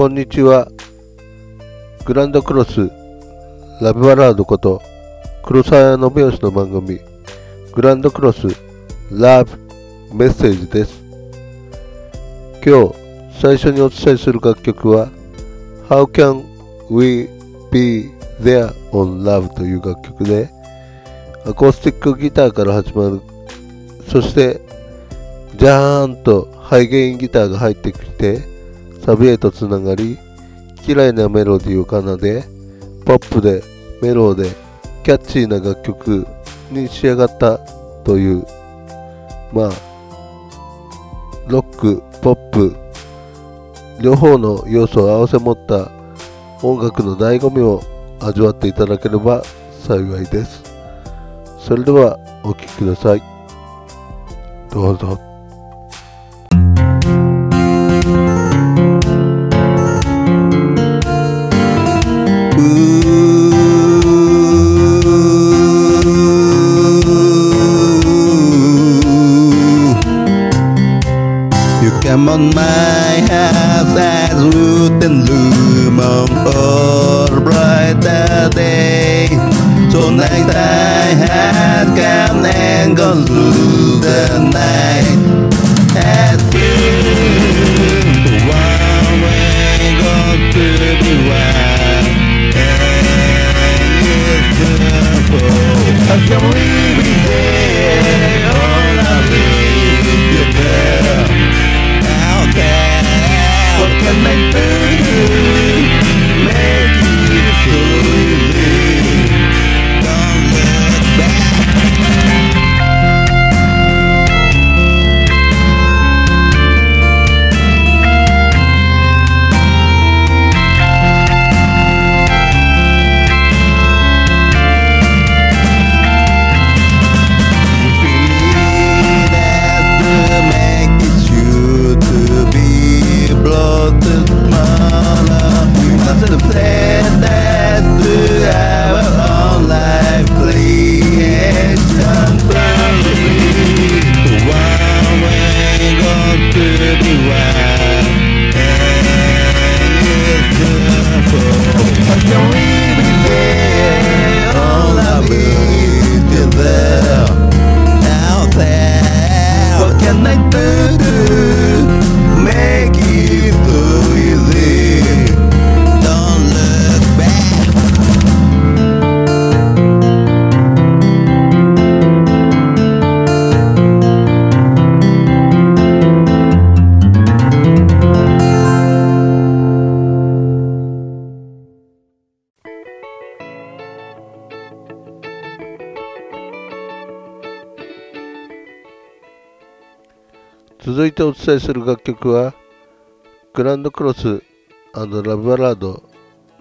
こんにちは。グランドクロス、ラブバラードこと、黒沢信義の番組、グランドクロス、ラブ、メッセージです。今日、最初にお伝えする楽曲は、How Can We Be There on Love という楽曲で、アコースティックギターから始まる、そして、ジャーンとハイゲインギターが入ってきて、サビへとつながり、綺麗なメロディーを奏で、ポップでメローでキャッチーな楽曲に仕上がったという、まあ、ロック、ポップ、両方の要素を合わせ持った音楽の醍醐味を味わっていただければ幸いです。それではお聴きください。どうぞ。On my 続いてお伝えする楽曲は、グランドクロスラブバラード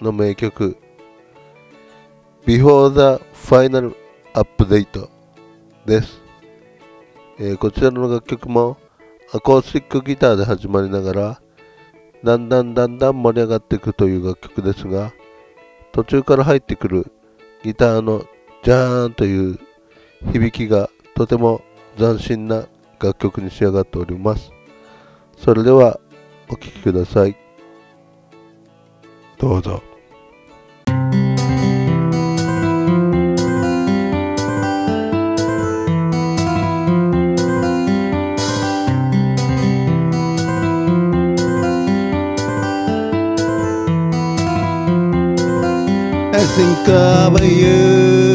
の名曲、Before the Final Update です、えーこちらの楽曲もアコースティックギターで始まりながら、だんだんだんだん盛り上がっていくという楽曲ですが、途中から入ってくるギターのジャーンという響きがとても斬新な楽曲に仕上がっております。それではお聴きください。どうぞ。I think of you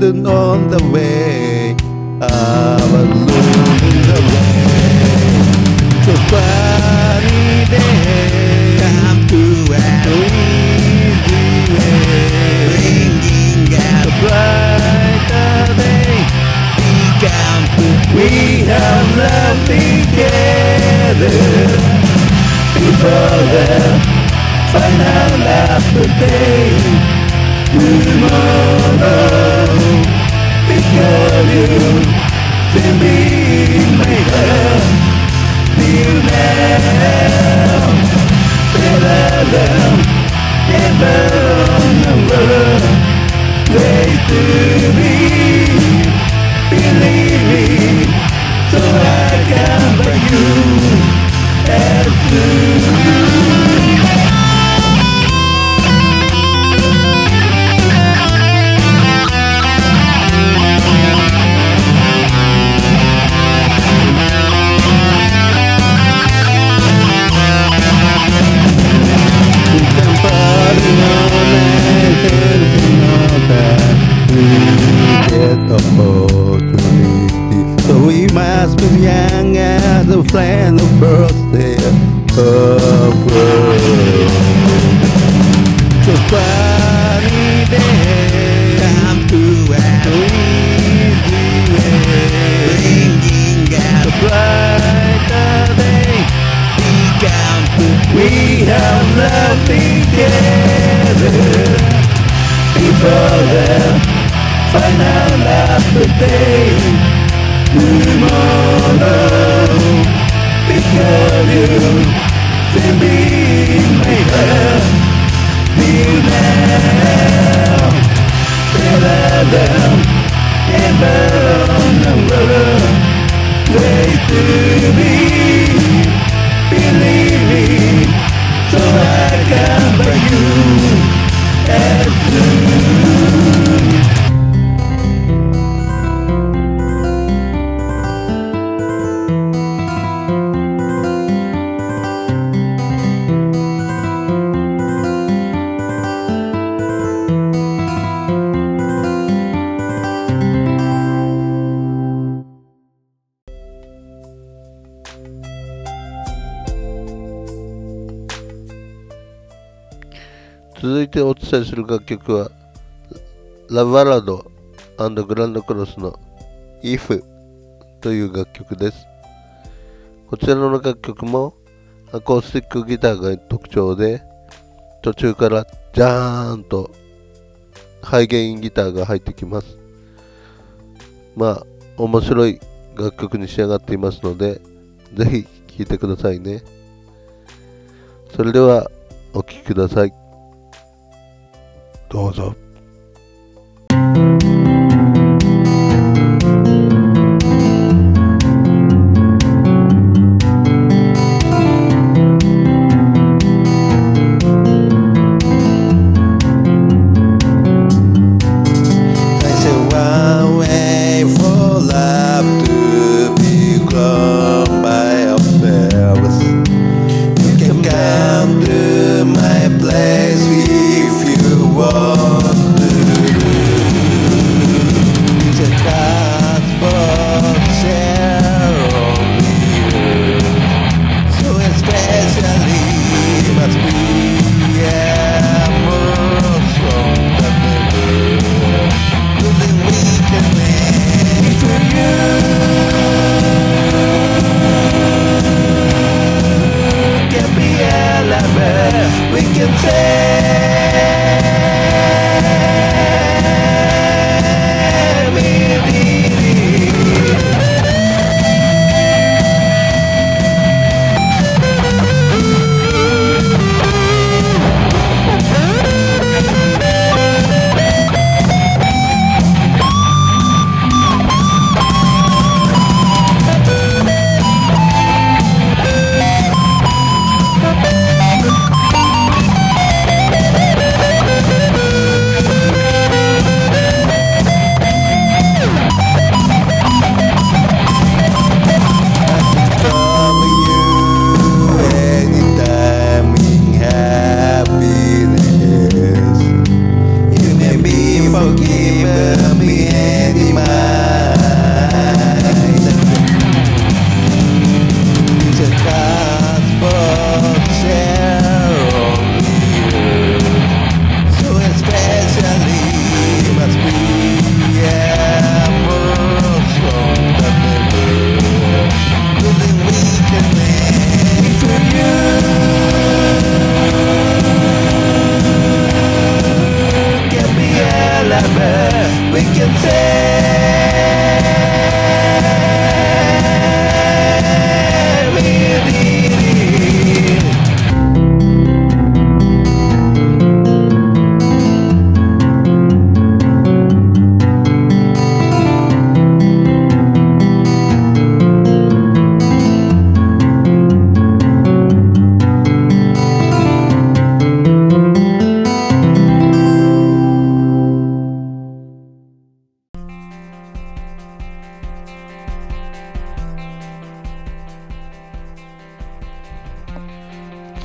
nothing on the way. I'm in the way. So funny day. Easy. We have together before the final after day humanas. them Find out that the day Tomorrow Because you Feel me later Feel now Better than Ever on the road Way to be Believing So I can bring you. and you. 続いてお伝えする楽曲はラバラドグランドクロスの If という楽曲です。こちらの楽曲もアコースティックギターが特徴で途中からジャーンとハイゲインギターが入ってきます。まあ面白い楽曲に仕上がっていますのでぜひ聴いてくださいね。それではお聴きください。どうぞ。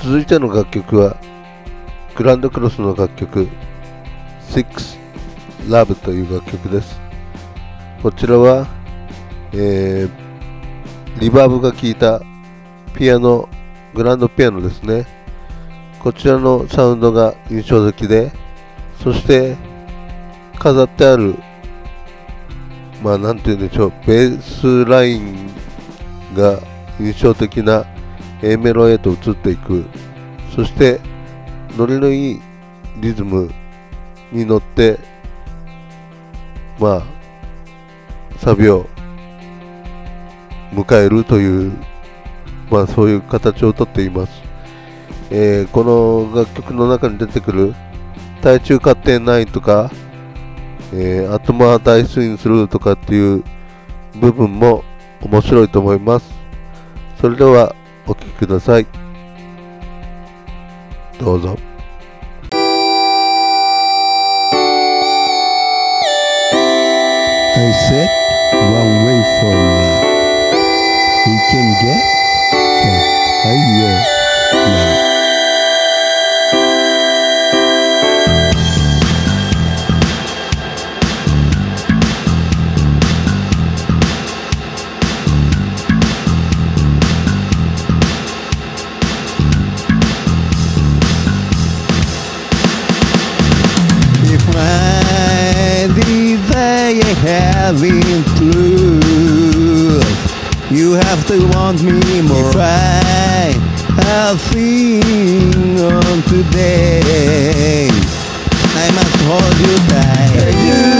続いての楽曲はグランドクロスの楽曲 Six Love という楽曲です。こちらは、えー、リバーブが効いたピアノグランドピアノですね。こちらのサウンドが印象的でそして飾ってあるまあなんて言うんでしょうベースラインが印象的な A メロへと移っていく。そしてノリのいいリズムに乗ってまあサビを迎えるというまあそういう形をとっています、えー、この楽曲の中に出てくる体中勝手ないとか、えー、頭大スインするとかっていう部分も面白いと思います。それではお聴きくださいどうぞ I said one way for love. We can get want me more. If I have seen on today, I must hold you tight.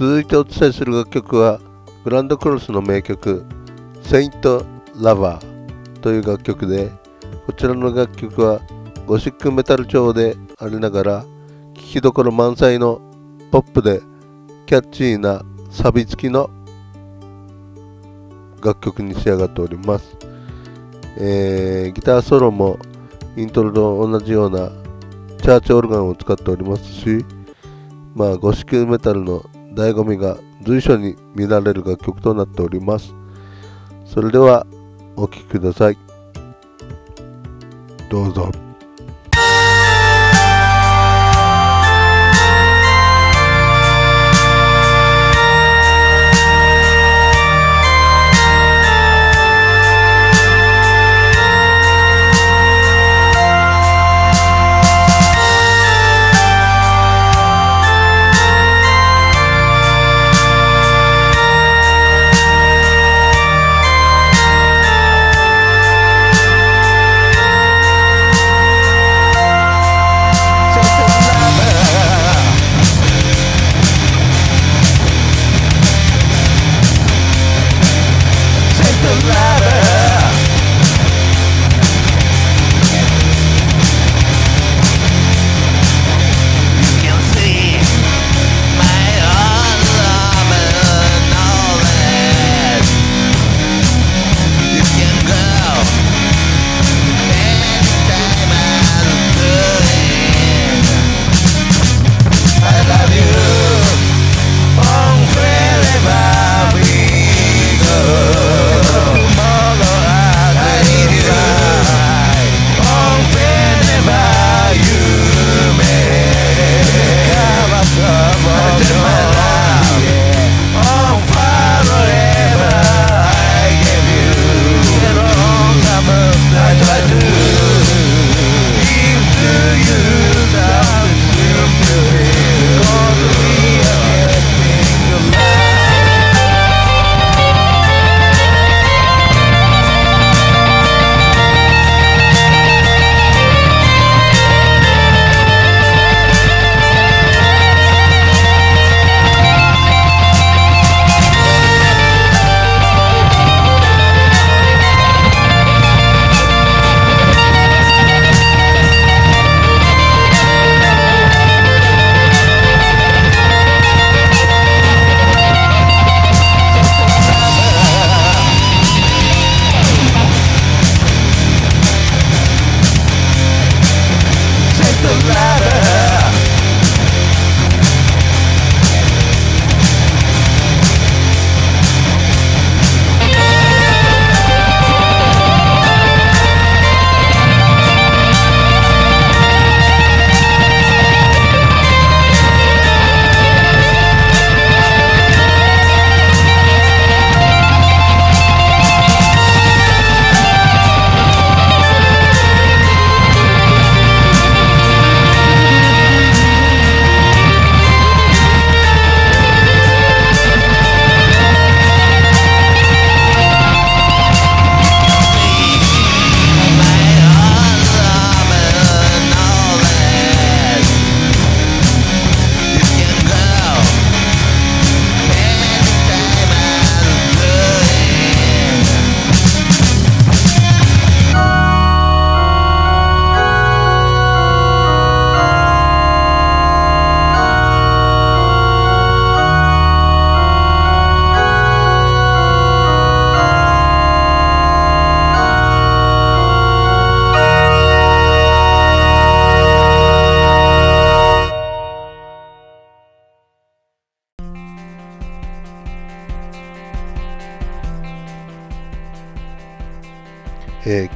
続いてお伝えする楽曲はグランドクロスの名曲「セイント・ラバー」という楽曲でこちらの楽曲はゴシックメタル調でありながら聴きどころ満載のポップでキャッチーなサビ付きの楽曲に仕上がっております、えーギターソロもイントロと同じようなチャーチオルガンを使っておりますしまあゴシックメタルの醍醐味が随所に見られる楽曲となっております。それではお聴きください。どうぞ「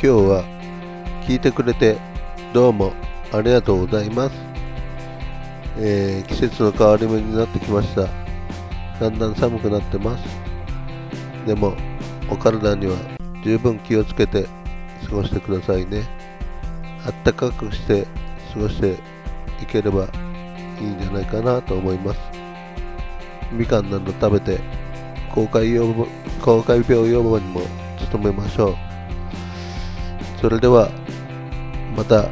日は聞いてくれてどうもありがとうございます、えー季節の変わり目になってきました。だんだん寒くなってます。でもお体には十分気をつけて過ごしてくださいね。あったかくして過ごしていければいいんじゃないかなと思います。みかんなど食べて公開予防公開病予防にも努めましょう。それではまた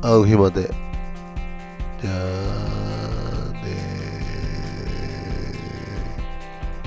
会う日まで。